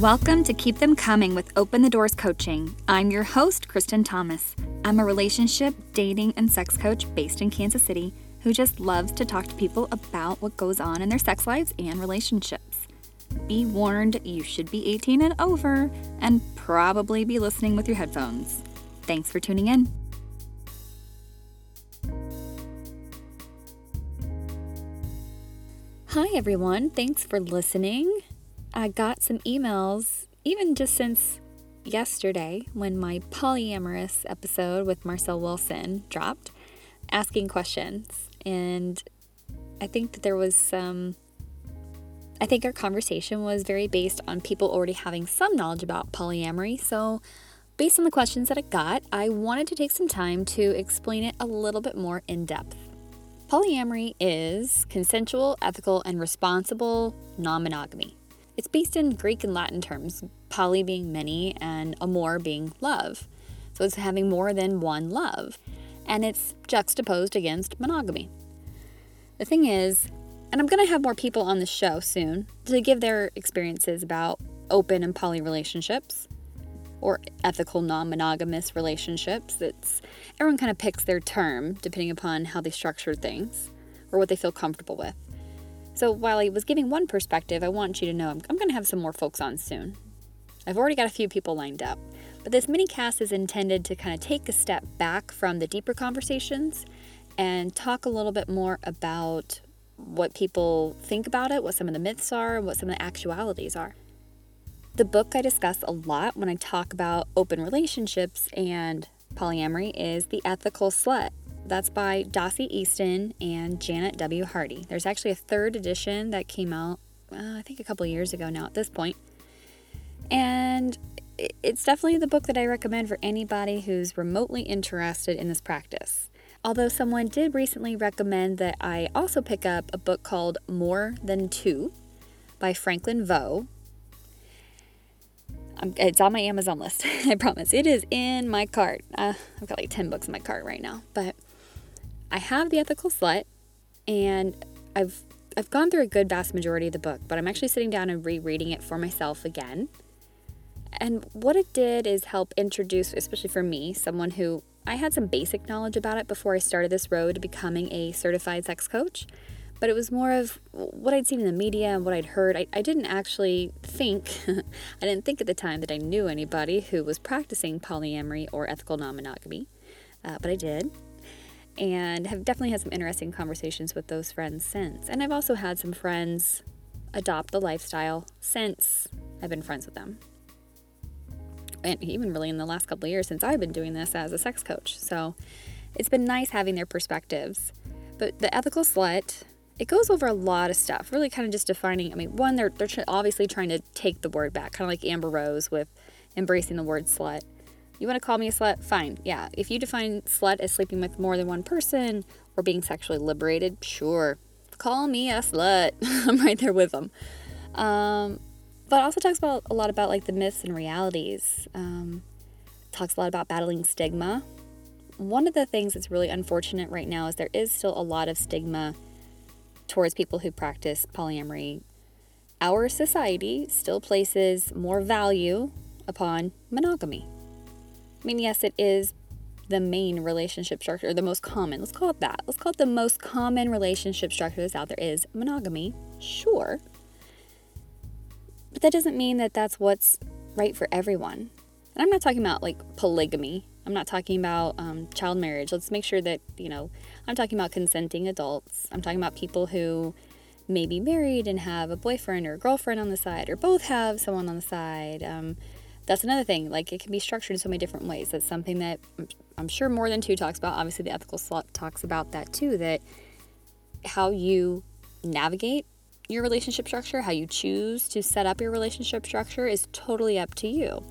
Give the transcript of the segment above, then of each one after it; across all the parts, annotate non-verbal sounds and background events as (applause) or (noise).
Welcome to Keep Them Coming with Open the Doors Coaching. I'm your host, Kristen Thomas. I'm a relationship, dating, and sex coach based in Kansas City who just loves to talk to people about what goes on in their sex lives and relationships. Be warned, you should be 18 and over and probably be listening with your headphones. Thanks for tuning in. Hi, everyone. Thanks for listening. I got some emails, even just since yesterday when my polyamorous episode with Marcel Wilson dropped, asking questions. And I think that there was some, I think our conversation was very based on people already having some knowledge about polyamory. So, based on the questions that I got, I wanted to take some time to explain it a little bit more in depth. Polyamory is consensual, ethical, and responsible non monogamy. It's based in Greek and Latin terms, poly being many and amor being love. So it's having more than one love. And it's juxtaposed against monogamy. The thing is, and I'm going to have more people on the show soon to give their experiences about open and poly relationships or ethical non-monogamous relationships. It's everyone kind of picks their term depending upon how they structure things or what they feel comfortable with. So while I was giving one perspective, I want you to know I'm, I'm going to have some more folks on soon. I've already got a few people lined up. But this mini cast is intended to kind of take a step back from the deeper conversations and talk a little bit more about what people think about it, what some of the myths are, and what some of the actualities are. The book I discuss a lot when I talk about open relationships and polyamory is The Ethical Slut that's by Dossie Easton and Janet W. Hardy. There's actually a third edition that came out, uh, I think, a couple years ago now at this point. And it's definitely the book that I recommend for anybody who's remotely interested in this practice. Although someone did recently recommend that I also pick up a book called More Than Two by Franklin Veaux. it's on my Amazon list, (laughs) I promise. It is in my cart. Uh, I've got like 10 books in my cart right now, but I have the ethical slut, and I've I've gone through a good vast majority of the book, but I'm actually sitting down and rereading it for myself again. And what it did is help introduce, especially for me, someone who I had some basic knowledge about it before I started this road to becoming a certified sex coach. But it was more of what I'd seen in the media and what I'd heard. I, I didn't actually think, (laughs) I didn't think at the time that I knew anybody who was practicing polyamory or ethical non monogamy, uh, but I did and have definitely had some interesting conversations with those friends since. And I've also had some friends adopt the lifestyle since I've been friends with them. And even really in the last couple of years since I've been doing this as a sex coach. So it's been nice having their perspectives. But the ethical slut, it goes over a lot of stuff, really kind of just defining. I mean, one, they're, they're obviously trying to take the word back, kind of like Amber Rose with embracing the word slut. You want to call me a slut? Fine. Yeah. If you define slut as sleeping with more than one person or being sexually liberated, sure. Call me a slut. (laughs) I'm right there with them. Um, but also talks about a lot about like the myths and realities. Um, talks a lot about battling stigma. One of the things that's really unfortunate right now is there is still a lot of stigma towards people who practice polyamory. Our society still places more value upon monogamy. I mean, yes, it is the main relationship structure, the most common. Let's call it that. Let's call it the most common relationship structure that's out there is monogamy. Sure. But that doesn't mean that that's what's right for everyone. And I'm not talking about like polygamy. I'm not talking about um, child marriage. Let's make sure that, you know, I'm talking about consenting adults. I'm talking about people who may be married and have a boyfriend or a girlfriend on the side, or both have someone on the side. Um, that's another thing. Like it can be structured in so many different ways. That's something that I'm sure more than two talks about. Obviously, the ethical slut talks about that too. That how you navigate your relationship structure, how you choose to set up your relationship structure is totally up to you.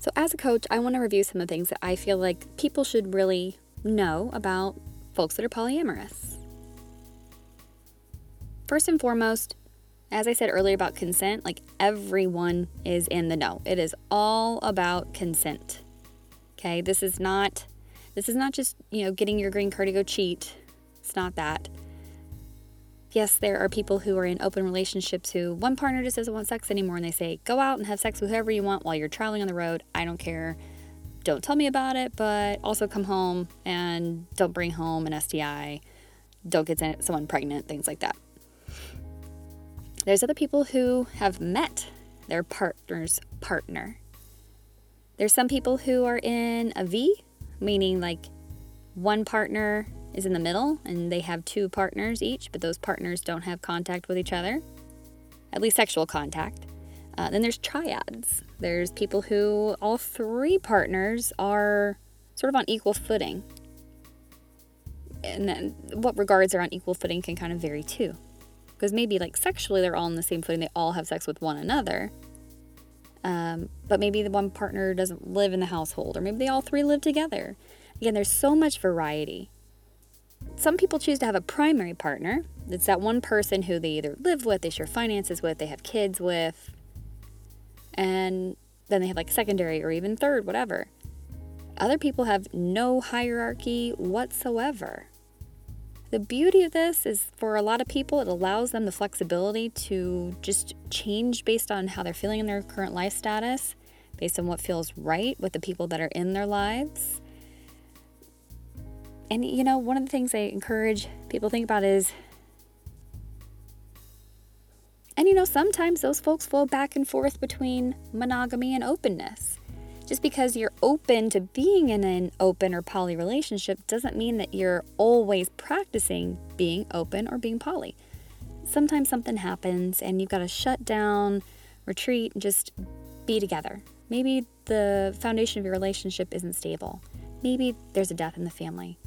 So, as a coach, I want to review some of the things that I feel like people should really know about folks that are polyamorous. First and foremost, as I said earlier about consent, like everyone is in the know. It is all about consent. Okay? This is not this is not just, you know, getting your green card to go cheat. It's not that. yes, there are people who are in open relationships who one partner just doesn't want sex anymore and they say, go out and have sex with whoever you want while you're traveling on the road. I don't care. Don't tell me about it, but also come home and don't bring home an STI. Don't get someone pregnant, things like that. There's other people who have met their partner's partner. There's some people who are in a V, meaning like one partner is in the middle and they have two partners each, but those partners don't have contact with each other, at least sexual contact. Uh, then there's triads. There's people who all three partners are sort of on equal footing. And then what regards they're on equal footing can kind of vary too. Because maybe like sexually they're all on the same footing, they all have sex with one another. Um, but maybe the one partner doesn't live in the household, or maybe they all three live together. Again, there's so much variety some people choose to have a primary partner. It's that one person who they either live with, they share finances with, they have kids with, and then they have like secondary or even third, whatever. Other people have no hierarchy whatsoever. The beauty of this is for a lot of people, it allows them the flexibility to just change based on how they're feeling in their current life status, based on what feels right with the people that are in their lives. And you know, one of the things I encourage people to think about is and you know, sometimes those folks flow back and forth between monogamy and openness. Just because you're open to being in an open or poly relationship doesn't mean that you're always practicing being open or being poly. Sometimes something happens and you've got to shut down, retreat, and just be together. Maybe the foundation of your relationship isn't stable. Maybe there's a death in the family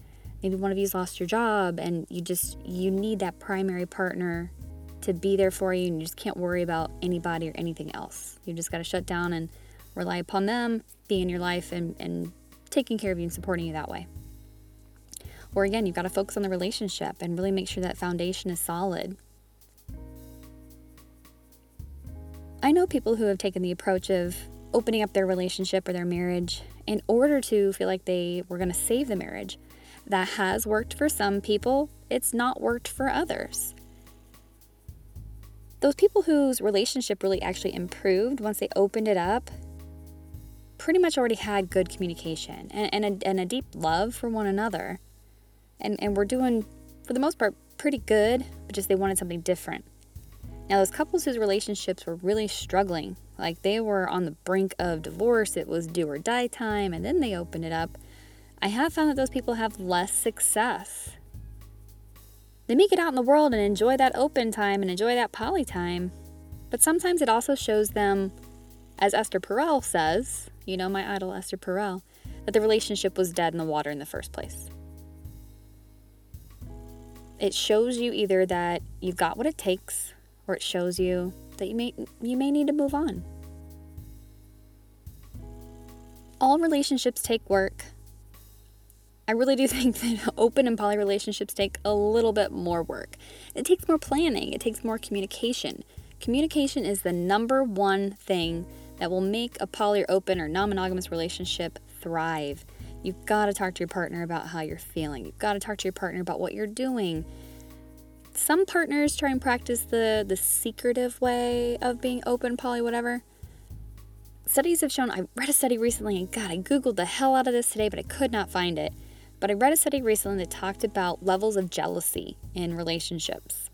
maybe one of you's lost your job and you just you need that primary partner to be there for you and you just can't worry about anybody or anything else you just got to shut down and rely upon them being in your life and, and taking care of you and supporting you that way. Or again you've got to focus on the relationship and really make sure that foundation is solid. I know people who have taken the approach of opening up their relationship or their marriage in order to feel like they were going to save the marriage. That has worked for some people, it's not worked for others. Those people whose relationship really actually improved once they opened it up pretty much already had good communication and, and, a, and a deep love for one another. And, and we're doing, for the most part, pretty good, but just they wanted something different. Now, those couples whose relationships were really struggling, like they were on the brink of divorce, it was do or die time, and then they opened it up I have found that those people have less success. They may get out in the world and enjoy that open time and enjoy that poly time, but sometimes it also shows them, as Esther Perel says, you know, my idol Esther Perel, that the relationship was dead in the water in the first place. It shows you either that you've got what it takes, or it shows you that you may you may need to move on. All relationships take work, I really do (laughs) think that open and poly relationships take a little bit more work. It takes more planning, it takes more communication. Communication is the number one thing that will make a poly or open or non monogamous relationship thrive. You've got to talk to your partner about how you're feeling. You've got to talk to your partner about what you're doing. Some partners try and practice the, the secretive way of being open, poly, whatever. Studies have shown, I read a study recently, and God, I Googled the hell out of this today, but I could not find it but I read a study recently that talked about levels of jealousy in relationships.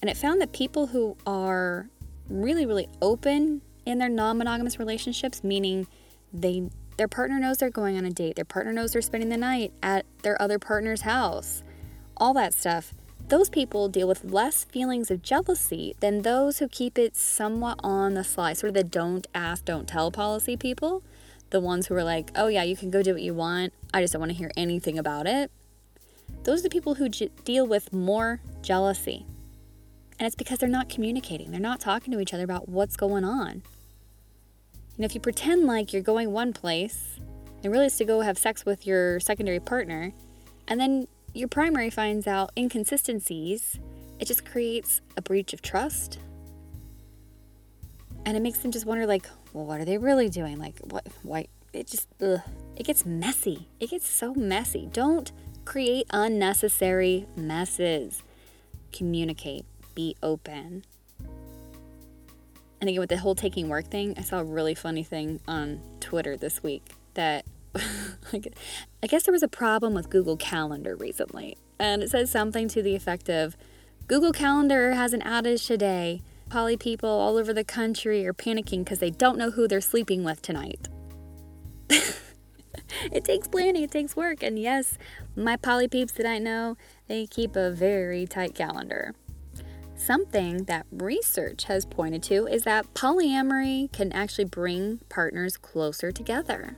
And it found that people who are really, really open in their non monogamous relationships, meaning they their partner knows they're going on a date, their partner knows they're spending the night at their other partner's house, all that stuff, those people deal with less feelings of jealousy than those who keep it somewhat on the sly, sort of the don't ask, don't tell policy people the ones who are like, oh yeah, you can go do what you want. I just don't want to hear anything about it. Those are the people who j- deal with more jealousy. And it's because they're not communicating, they're not talking to each other about what's going on. And if you pretend like you're going one place and really is to go have sex with your secondary partner, and then your primary finds out inconsistencies, it just creates a breach of trust. And it makes them just wonder, like, well, what are they really doing? Like, what, why? It just, ugh, it gets messy. It gets so messy. Don't create unnecessary messes. communicate, be open. And again, with the whole taking work thing, I saw a really funny thing on Twitter this week that (laughs) I guess there was a problem with Google Calendar recently. And it says something to the effect of Google Calendar has an outage today. Poly people all over the country are panicking because they don't know who they're sleeping with tonight. (laughs) it takes planning, it takes work. And yes, my poly peeps that I know, they keep a very tight calendar. Something that research has pointed to is that polyamory can actually bring partners closer together.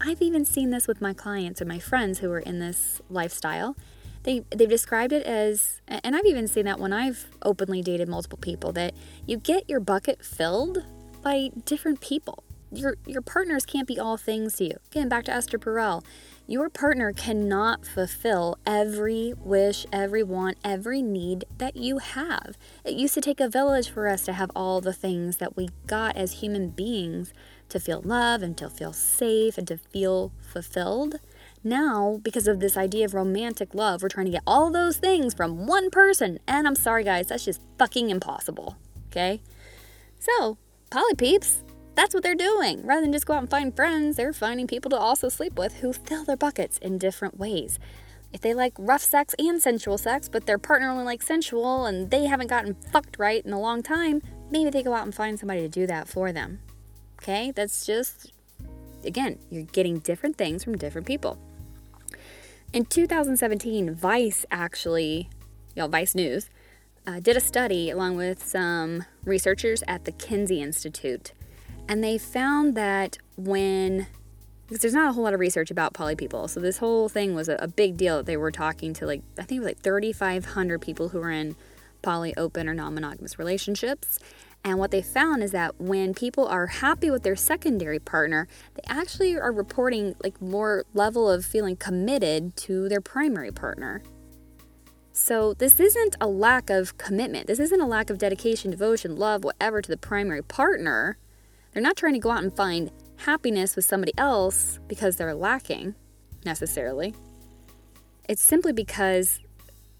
I've even seen this with my clients or my friends who are in this lifestyle. They, they've described it as, and I've even seen that when I've openly dated multiple people, that you get your bucket filled by different people. Your, your partners can't be all things to you. Again, back to Esther Perel. Your partner cannot fulfill every wish, every want, every need that you have. It used to take a village for us to have all the things that we got as human beings to feel love and to feel safe and to feel fulfilled. Now, because of this idea of romantic love, we're trying to get all those things from one person. And I'm sorry, guys, that's just fucking impossible. Okay? So, poly peeps, that's what they're doing. Rather than just go out and find friends, they're finding people to also sleep with who fill their buckets in different ways. If they like rough sex and sensual sex, but their partner only likes sensual and they haven't gotten fucked right in a long time, maybe they go out and find somebody to do that for them. Okay? That's just, again, you're getting different things from different people. In 2017, Vice actually, you know, Vice News, uh, did a study along with some researchers at the Kinsey Institute. And they found that when, because there's not a whole lot of research about poly people, so this whole thing was a, a big deal. That they were talking to like, I think it was like 3,500 people who were in poly, open, or non monogamous relationships. And what they found is that when people are happy with their secondary partner, they actually are reporting like more level of feeling committed to their primary partner. So this isn't a lack of commitment. This isn't a lack of dedication, devotion, love, whatever to the primary partner. They're not trying to go out and find happiness with somebody else because they're lacking necessarily. It's simply because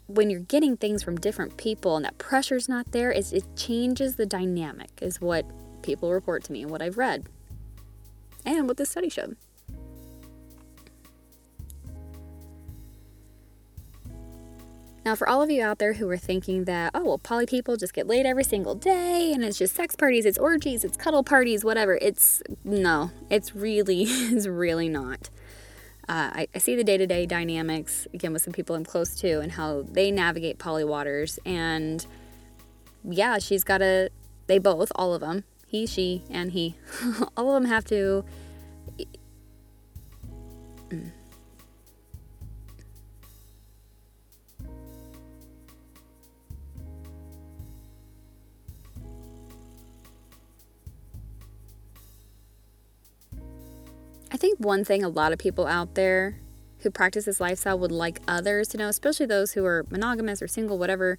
when you're getting things from different people and that pressure's not there, it, it changes the dynamic, is what people report to me and what I've read, and what this study showed. Now, for all of you out there who are thinking that, oh, well, poly people just get laid every single day and it's just sex parties, it's orgies, it's cuddle parties, whatever, it's no, it's really, (laughs) it's really not. Uh, I, I, see the day to day dynamics again with some people I'm close to and how they navigate poly waters. And yeah, she's got to, they both, all of them, he, she, and he, (laughs) all of them have to. I think one thing a lot of people out there who practice this lifestyle would like others to know, especially those who are monogamous or single, whatever,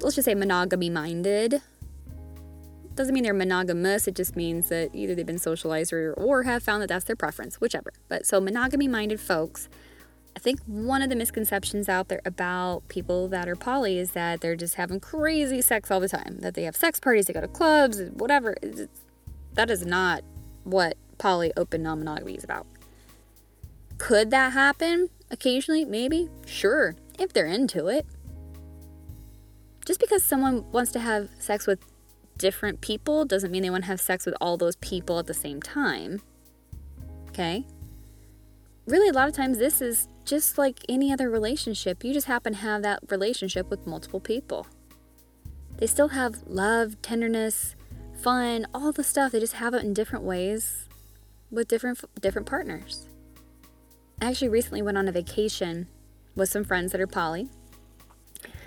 let's just say monogamy minded. Doesn't mean they're monogamous, it just means that either they've been socialized or, or have found that that's their preference, whichever. But so, monogamy minded folks, I think one of the misconceptions out there about people that are poly is that they're just having crazy sex all the time, that they have sex parties, they go to clubs, whatever. That is not what poly open non monogamy is about. Could that happen occasionally? Maybe. Sure, if they're into it. Just because someone wants to have sex with different people doesn't mean they want to have sex with all those people at the same time. Okay? Really, a lot of times, this is just like any other relationship. You just happen to have that relationship with multiple people. They still have love, tenderness, fun, all the stuff. They just have it in different ways with different different partners. I actually recently went on a vacation with some friends that are poly.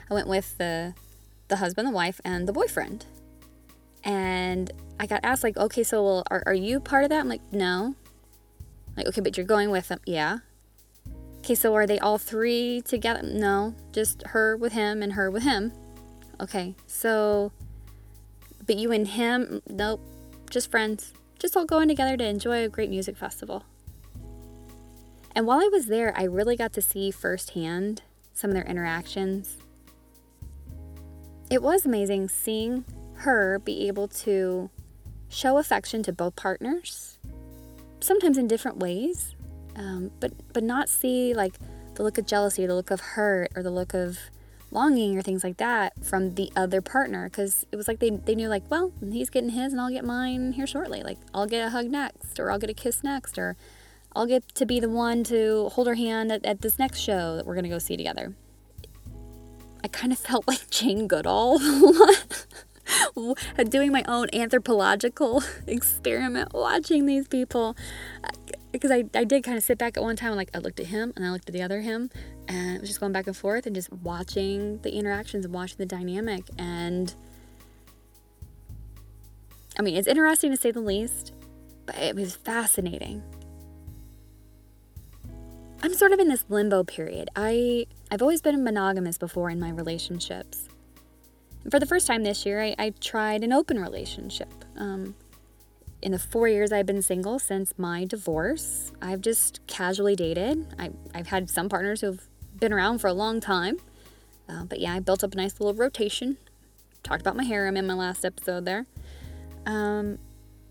I went with the the husband, the wife, and the boyfriend. And I got asked like, okay, so well, are, are you part of that? I'm like, no. Like, okay, but you're going with them, yeah. Okay, so are they all three together? No, just her with him and her with him. Okay, so, but you and him? Nope, just friends just all going together to enjoy a great music festival. And while I was there, I really got to see firsthand some of their interactions. It was amazing seeing her be able to show affection to both partners, sometimes in different ways, um, but but not see like the look of jealousy, the look of hurt, or the look of longing or things like that from the other partner because it was like they, they knew like well he's getting his and i'll get mine here shortly. Like i'll get a hug next or i'll get a kiss next or i'll get to be the one to hold her hand at, at this next show that we're going to go see together. I kind of (laughs) felt like jane goodall (laughs) doing my own anthropological (laughs) experiment watching these people because I, I did kind of sit back at one time and like I looked at him and I looked at the other him and it was just going back and forth and just watching the interactions and watching the dynamic and I mean it's interesting to say the least but it was fascinating. I'm sort of in this limbo period. I I've always been monogamous before in my relationships. And for the first time this year I, I tried an open relationship. Um, in the four years I've been single since my divorce, I've just casually dated. I, have had some partners who've been around for a long time. Uh, but yeah, I built up a nice little rotation. Talked about my harem in my last episode there. Um,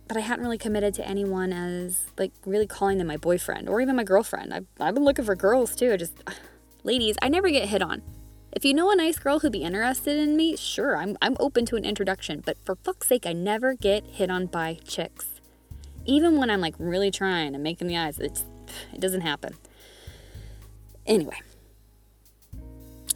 but I hadn't really committed to anyone as like really calling them my boyfriend or even my girlfriend. I've, I've been looking for girls too. I Just ladies, I never get hit on. If you know a nice girl who'd be interested in me, sure, I'm, I'm open to an introduction, but for fuck's sake, I never get hit on by chicks. Even when I'm like really trying and making the eyes, it's, it doesn't happen. Anyway,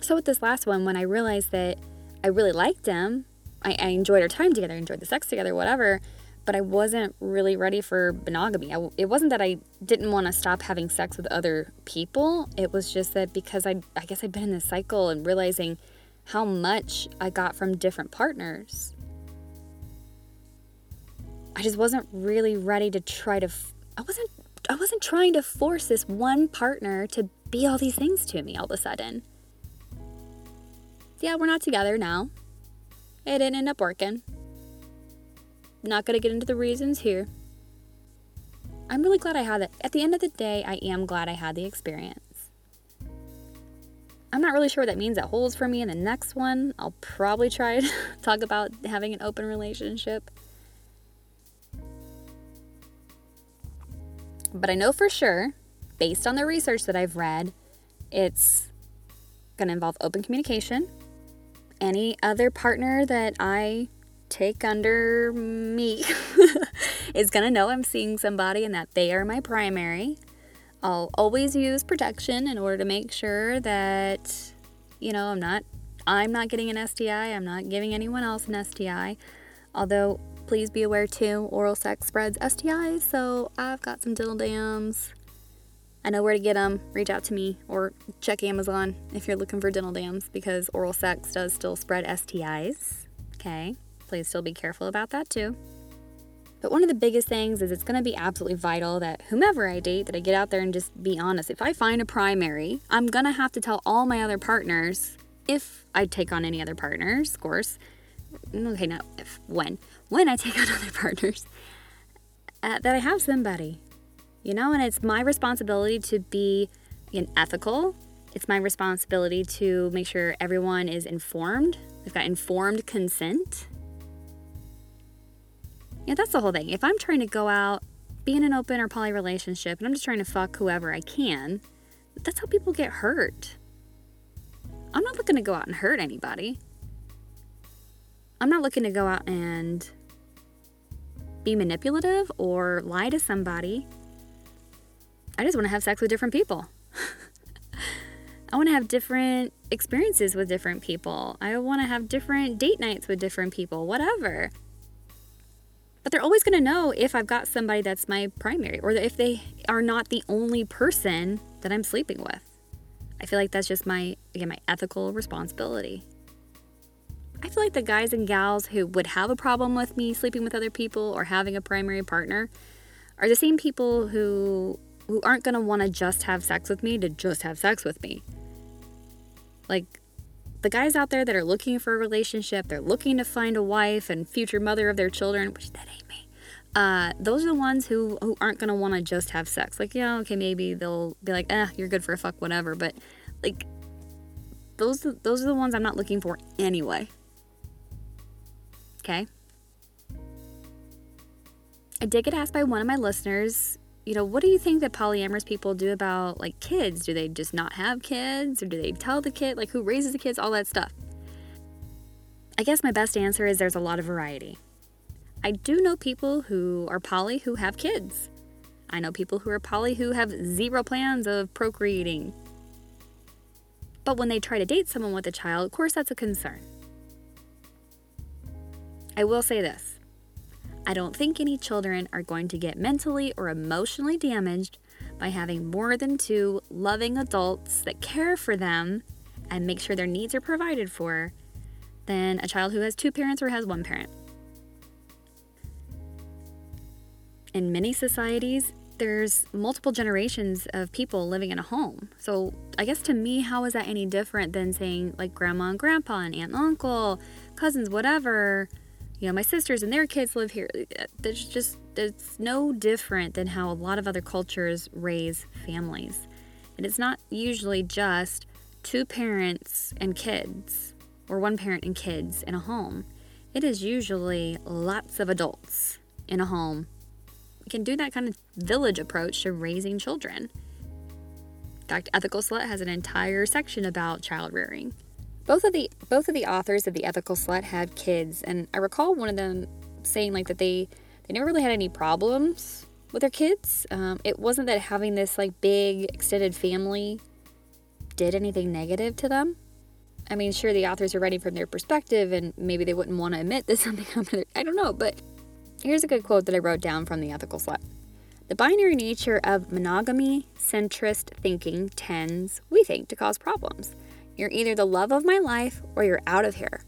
so with this last one, when I realized that I really liked him, I, I enjoyed our time together, enjoyed the sex together, whatever, but I wasn't really ready for monogamy. I, it wasn't that I didn't want to stop having sex with other people. It was just that because I, I guess I'd been in this cycle and realizing how much I got from different partners. I just wasn't really ready to try to. F- I wasn't. I wasn't trying to force this one partner to be all these things to me all of a sudden. Yeah, we're not together now. It didn't end up working. Not going to get into the reasons here. I'm really glad I had it. At the end of the day, I am glad I had the experience. I'm not really sure what that means that holds for me in the next one. I'll probably try to (laughs) talk about having an open relationship. But I know for sure, based on the research that I've read, it's going to involve open communication. Any other partner that I take under me (laughs) is going to know I'm seeing somebody and that they are my primary. I'll always use protection in order to make sure that you know, I'm not I'm not getting an STI, I'm not giving anyone else an STI. Although please be aware too, oral sex spreads STIs, so I've got some dental dams. I know where to get them. Reach out to me or check Amazon if you're looking for dental dams because oral sex does still spread STIs. Okay? Please still be careful about that too. But one of the biggest things is it's going to be absolutely vital that whomever I date, that I get out there and just be honest. If I find a primary, I'm going to have to tell all my other partners, if I take on any other partners, of course. Okay, not if, when. When I take (laughs) on other partners, uh, that I have somebody. You know, and it's my responsibility to be an ethical. It's my responsibility to make sure everyone is informed. They've got informed consent yeah, that's the whole thing. If I'm trying to go out, be in an open or poly relationship, and I'm just trying to fuck whoever I can, that's how people get hurt. I'm not looking to go out and hurt anybody. I'm not looking to go out and be manipulative or lie to somebody. I just want to have sex with different people. (laughs) I want to have different experiences with different people. I want to have different date nights with different people, whatever. But they're always going to know if I've got somebody that's my primary or if they are not the only person that I'm sleeping with. I feel like that's just my again my ethical responsibility. I feel like the guys and gals who would have a problem with me sleeping with other people or having a primary partner are the same people who who aren't going to want to just have sex with me to just have sex with me. Like the guys out there that are looking for a relationship, they're looking to find a wife and future mother of their children, which that ain't me. Uh, those are the ones who, who aren't gonna want to just have sex. Like, yeah, okay, maybe they'll be like, eh, you're good for a fuck, whatever. But like, those those are the ones I'm not looking for anyway. Okay? I did get asked by one of my listeners, you know, what do you think that polyamorous people do about like kids? Do they just not have kids or do they tell the kid like who raises the kids, all that stuff? I guess my best answer is there's a lot of variety. I do know people who are poly who have kids. I know people who are poly who have zero plans of procreating. But when they try to date someone with a child, of course, that's a concern. I will say this I don't think any children are going to get mentally or emotionally damaged by having more than two loving adults that care for them and make sure their needs are provided for than a child who has two parents or has one parent. In many societies, there's multiple generations of people living in a home. So, I guess to me, how is that any different than saying like grandma and grandpa and aunt and uncle, cousins, whatever? You know, my sisters and their kids live here. Uh, there's just, it's no different than how a lot of other cultures raise families. And it's not usually just two parents and kids or one parent and kids in a home. It is usually lots of adults in a home We can do that kind of village approach to raising children. In fact, Ethical Slut has an entire section about child rearing. Both of the both of the authors of the Ethical Slut had kids, and I recall one of them saying like that they they never really had any problems with their kids. Um, it wasn't that having this like big extended family did anything negative to them. I mean, sure, the authors are writing from their perspective, and maybe they wouldn't want to admit that (laughs) something happened. I don't know, but Here's a good quote that I wrote down from The Ethical Slut. The binary nature of monogamy centrist thinking tends, we think, to cause problems. You're either the love of my life or you're out of here.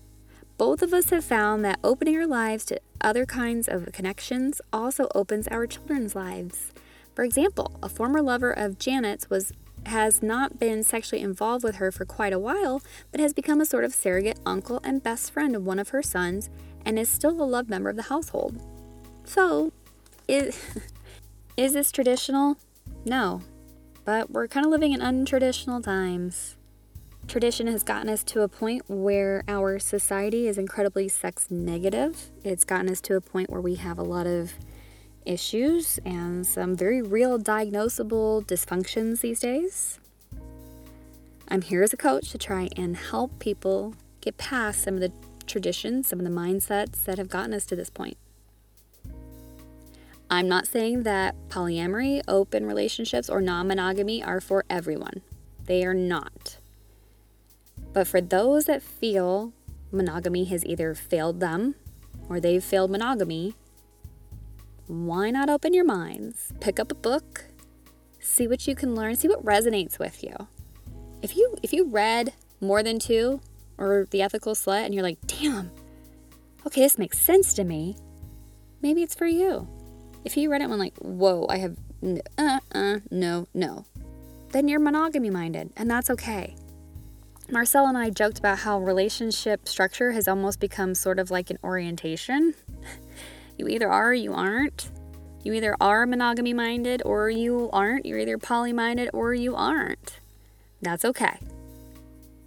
Both of us have found that opening our lives to other kinds of connections also opens our children's lives. For example, a former lover of Janet's was has not been sexually involved with her for quite a while, but has become a sort of surrogate uncle and best friend of one of her sons and is still a loved member of the household. So, is, (laughs) is this traditional? No. But we're kind of living in untraditional times. Tradition has gotten us to a point where our society is incredibly sex negative. It's gotten us to a point where we have a lot of issues and some very real diagnosable dysfunctions these days. I'm here as a coach to try and help people get past some of the traditions, some of the mindsets that have gotten us to this point. I'm not saying that polyamory, open relationships, or non monogamy are for everyone. They are not. But for those that feel monogamy has either failed them or they've failed monogamy, why not open your minds? Pick up a book, see what you can learn, see what resonates with you. If you if you read more than two or The Ethical Slut and you're like, "Damn. Okay, this makes sense to me." Maybe it's for you. If you read it and like, whoa, I have, uh, uh, no, no, then you're monogamy minded, and that's okay. Marcel and I joked about how relationship structure has almost become sort of like an orientation. (laughs) you either are or you aren't. You either are monogamy minded or you aren't. You're either poly minded or you aren't. That's okay.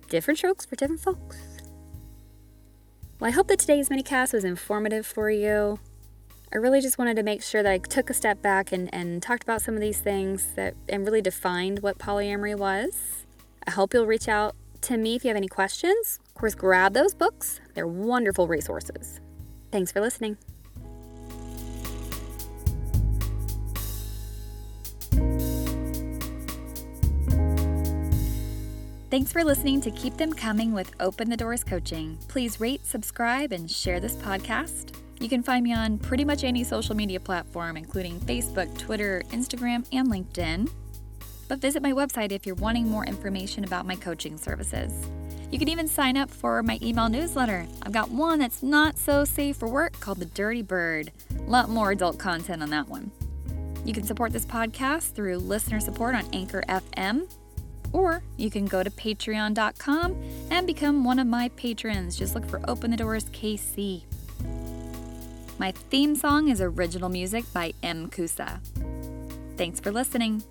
Different strokes for different folks. Well, I hope that today's minicast was informative for you. I really just wanted to make sure that I took a step back and, and talked about some of these things that and really defined what polyamory was. I hope you'll reach out to me if you have any questions. Of course, grab those books, they're wonderful resources. Thanks for listening. Thanks for listening to Keep Them Coming with Open the Doors Coaching. Please rate, subscribe, and share this podcast. You can find me on pretty much any social media platform, including Facebook, Twitter, Instagram, and LinkedIn. But visit my website if you're wanting more information about my coaching services. You can even sign up for my email newsletter. I've got one that's not so safe for work called The Dirty Bird. A lot more adult content on that one. You can support this podcast through listener support on Anchor FM, or you can go to patreon.com and become one of my patrons. Just look for Open the Doors KC. My theme song is original music by M. Kusa. Thanks for listening.